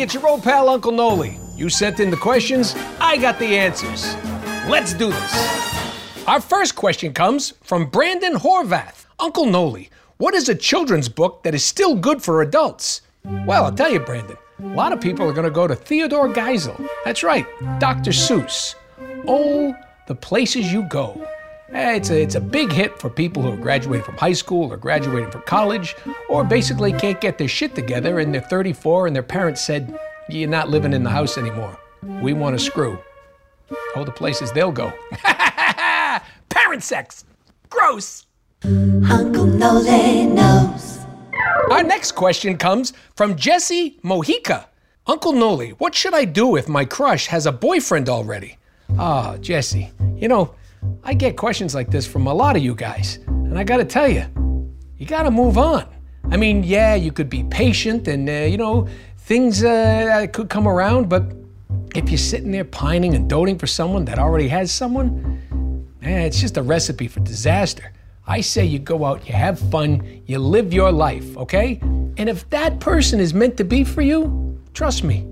It's your old pal Uncle Noli. You sent in the questions, I got the answers. Let's do this. Our first question comes from Brandon Horvath. Uncle Noli, what is a children's book that is still good for adults? Well, I'll tell you, Brandon, a lot of people are going to go to Theodore Geisel. That's right, Dr. Seuss. Oh, the places you go. Eh, It's a, it's a big hit for people who are graduating from high school or graduating from college, or basically can't get their shit together and they're 34 and their parents said, You're not living in the house anymore. We want to screw. Oh, the places they'll go. Parent sex! Gross! Uncle Nole knows. Our next question comes from Jesse Mojica. Uncle Noli, what should I do if my crush has a boyfriend already? Ah, Jesse, you know, I get questions like this from a lot of you guys, and I gotta tell you, you gotta move on. I mean, yeah, you could be patient and, uh, you know, things uh, could come around, but if you're sitting there pining and doting for someone that already has someone, eh, it's just a recipe for disaster. I say you go out, you have fun, you live your life, okay? And if that person is meant to be for you, trust me,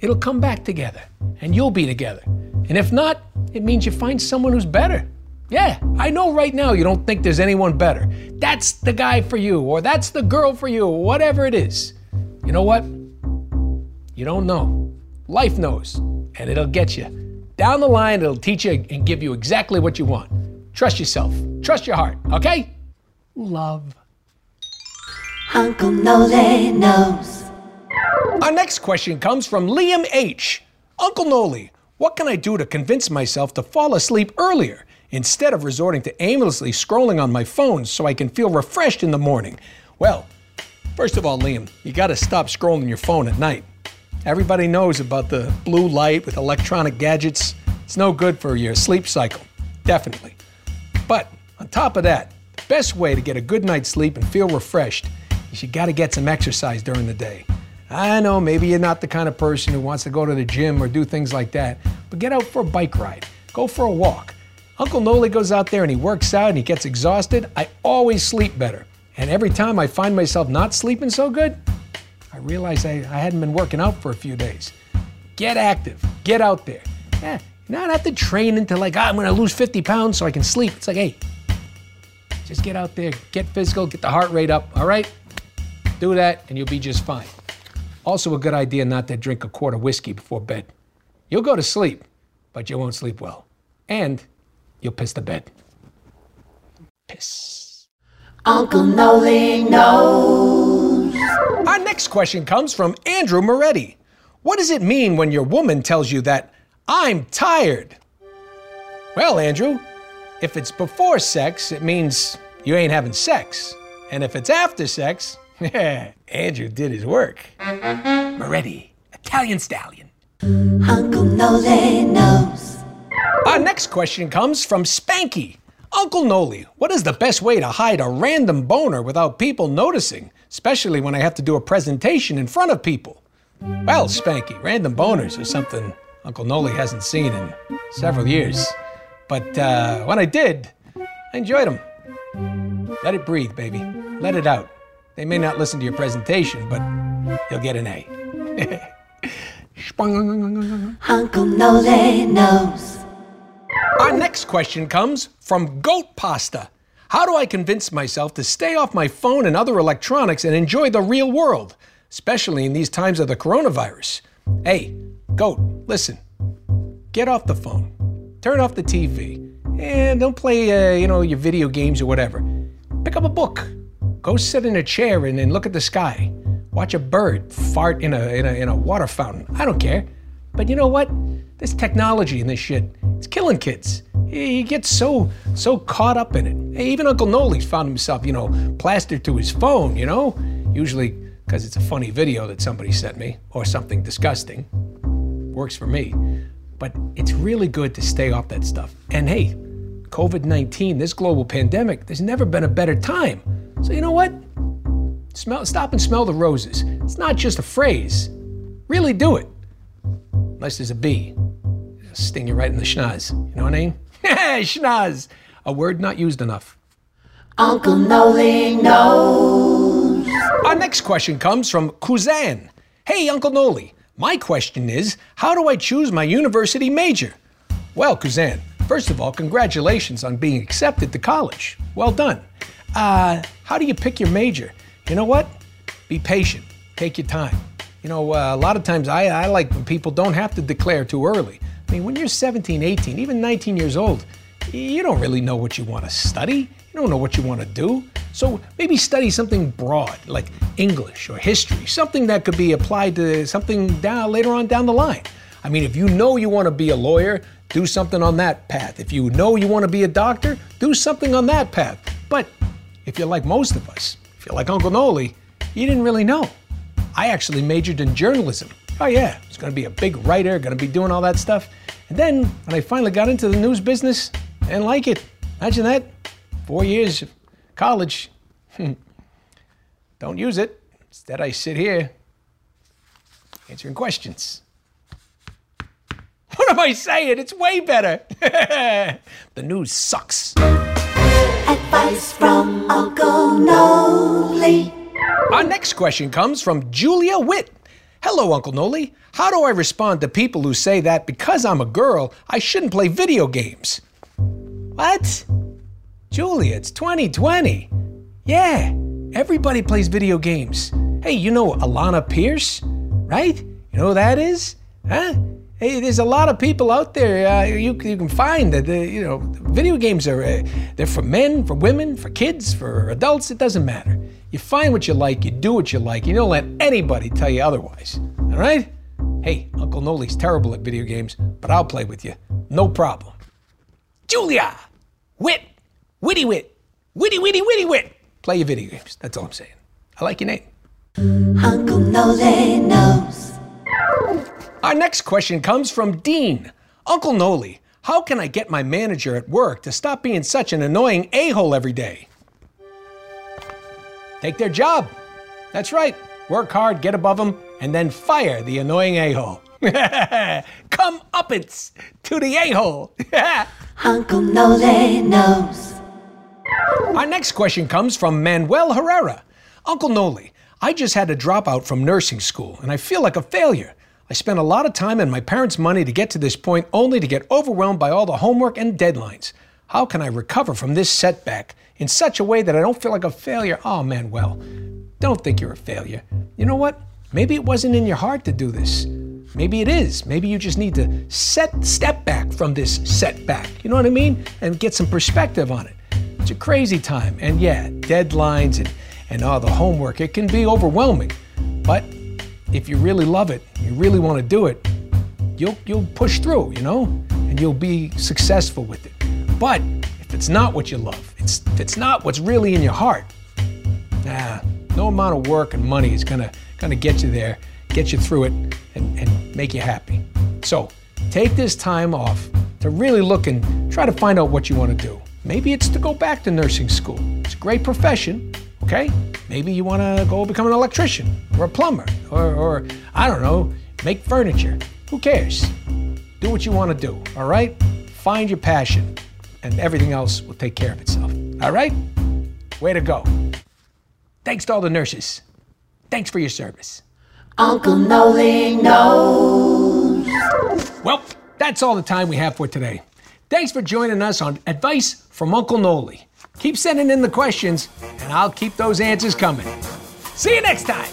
it'll come back together and you'll be together. And if not, it means you find someone who's better. Yeah, I know right now you don't think there's anyone better. That's the guy for you, or that's the girl for you, or whatever it is. You know what? You don't know. Life knows, and it'll get you. Down the line, it'll teach you and give you exactly what you want. Trust yourself, trust your heart, okay? Love. Uncle Nole knows. Our next question comes from Liam H. Uncle Noli, what can I do to convince myself to fall asleep earlier instead of resorting to aimlessly scrolling on my phone so I can feel refreshed in the morning? Well, first of all, Liam, you got to stop scrolling your phone at night. Everybody knows about the blue light with electronic gadgets. It's no good for your sleep cycle, definitely. But on top of that, the best way to get a good night's sleep and feel refreshed is you got to get some exercise during the day. I know maybe you're not the kind of person who wants to go to the gym or do things like that, but get out for a bike ride, go for a walk. Uncle Noli goes out there and he works out and he gets exhausted. I always sleep better. And every time I find myself not sleeping so good, I realize I, I hadn't been working out for a few days. Get active, get out there. Yeah, not have to train into like, ah, I'm gonna lose 50 pounds so I can sleep. It's like, hey, just get out there, get physical, get the heart rate up, all right? Do that and you'll be just fine. Also, a good idea not to drink a quart of whiskey before bed. You'll go to sleep, but you won't sleep well. And you'll piss the bed. Piss. Uncle Nole knows. Our next question comes from Andrew Moretti. What does it mean when your woman tells you that I'm tired? Well, Andrew, if it's before sex, it means you ain't having sex. And if it's after sex, Andrew did his work. Moretti, Italian stallion. Uncle Nole knows. Our next question comes from Spanky. Uncle Noli, what is the best way to hide a random boner without people noticing, especially when I have to do a presentation in front of people? Well, Spanky, random boners are something Uncle Noli hasn't seen in several years. But uh, when I did, I enjoyed them. Let it breathe, baby. Let it out. They may not listen to your presentation, but you'll get an A. Uncle Noli knows. Our next question comes from Goat Pasta. How do I convince myself to stay off my phone and other electronics and enjoy the real world, especially in these times of the coronavirus? Hey, Goat, listen. Get off the phone. Turn off the TV. And don't play, uh, you know, your video games or whatever. Pick up a book. Go sit in a chair and, and look at the sky. Watch a bird fart in a, in a in a water fountain. I don't care. But you know what? This technology and this shit, it's killing kids. He gets so so caught up in it. Hey, even Uncle Noli's found himself, you know, plastered to his phone. You know, usually because it's a funny video that somebody sent me or something disgusting. Works for me. But it's really good to stay off that stuff. And hey, COVID 19, this global pandemic, there's never been a better time. So you know what? Smell, stop and smell the roses. It's not just a phrase. Really do it. Unless there's a bee. It'll sting you right in the schnoz. You know what I mean? schnoz. A word not used enough. Uncle Noli knows. Our next question comes from Kuzan. Hey, Uncle Noli. My question is how do I choose my university major? Well, Kuzan, first of all, congratulations on being accepted to college. Well done. Uh, how do you pick your major? You know what? Be patient. Take your time. You know, uh, a lot of times I, I like when people don't have to declare too early. I mean, when you're 17, 18, even 19 years old, you don't really know what you want to study. You don't know what you want to do. So maybe study something broad, like English or history, something that could be applied to something down later on down the line. I mean, if you know you want to be a lawyer, do something on that path. If you know you want to be a doctor, do something on that path. But if you're like most of us, if you're like Uncle Noli, you didn't really know. I actually majored in journalism. Oh, yeah, I was to be a big writer, to be doing all that stuff. And then when I finally got into the news business, I didn't like it. Imagine that. Four years of college. Hmm. Don't use it. Instead, I sit here answering questions. What am I saying? It's way better. the news sucks. Advice from Uncle Noli. Our next question comes from Julia Witt. Hello, Uncle Noli. How do I respond to people who say that because I'm a girl, I shouldn't play video games? What? Julia, it's 2020. Yeah, everybody plays video games. Hey, you know Alanah Pierce, right? You know who that is? Huh? Hey, there's a lot of people out there uh, you, you can find that, uh, you know, video games are, uh, they're for men, for women, for kids, for adults, it doesn't matter. You find what you like, you do what you like, you don't let anybody tell you otherwise. All right? Hey, Uncle Noli's terrible at video games, but I'll play with you. No problem. Julia! Wit! Witty wit! Witty, witty, witty wit! Play your video games. That's all I'm saying. I like your name. Uncle Noli knows. Our next question comes from Dean. Uncle Noli, how can I get my manager at work to stop being such an annoying a hole every day? Take their job. That's right. Work hard, get above them, and then fire the annoying a hole. Come uppance to the a hole. Uncle Noli knows. Our next question comes from Manuel Herrera. Uncle Noli, I just had to drop out from nursing school and I feel like a failure. I spent a lot of time and my parents' money to get to this point only to get overwhelmed by all the homework and deadlines. How can I recover from this setback in such a way that I don't feel like a failure? Oh, Manuel, don't think you're a failure. You know what? Maybe it wasn't in your heart to do this. Maybe it is. Maybe you just need to set step back from this setback. You know what I mean? And get some perspective on it. It's a crazy time. And yeah, deadlines and, and all the homework, it can be overwhelming. But if you really love it, you really want to do it, you'll you'll push through, you know, and you'll be successful with it. But if it's not what you love, it's if it's not what's really in your heart, nah, no amount of work and money is gonna gonna get you there, get you through it, and, and make you happy. So take this time off to really look and try to find out what you want to do. Maybe it's to go back to nursing school. It's a great profession, okay? Maybe you want to go become an electrician or a plumber or, or, I don't know, make furniture. Who cares? Do what you want to do, all right? Find your passion, and everything else will take care of itself, all right? Way to go. Thanks to all the nurses. Thanks for your service. Uncle Noli knows. Well, that's all the time we have for today. Thanks for joining us on Advice from Uncle Noli. Keep sending in the questions, and I'll keep those answers coming. See you next time.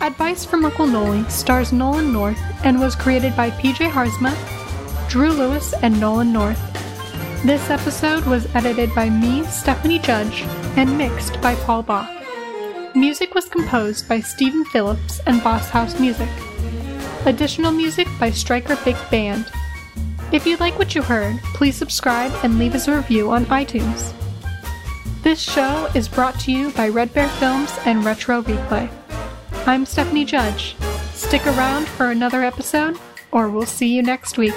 Advice from Uncle Noli stars Nolan North and was created by PJ Haarsma, Drew Lewis, and Nolan North. This episode was edited by me, Stephanie Judge, and mixed by Paul Bach. Music was composed by Stephen Phillips and Boss House Music. Additional music by Striker Big Band. If you like what you heard, please subscribe and leave us a review on iTunes. This show is brought to you by Red Bear Films and Retro Replay. I'm Stephanie Judge. Stick around for another episode, or we'll see you next week.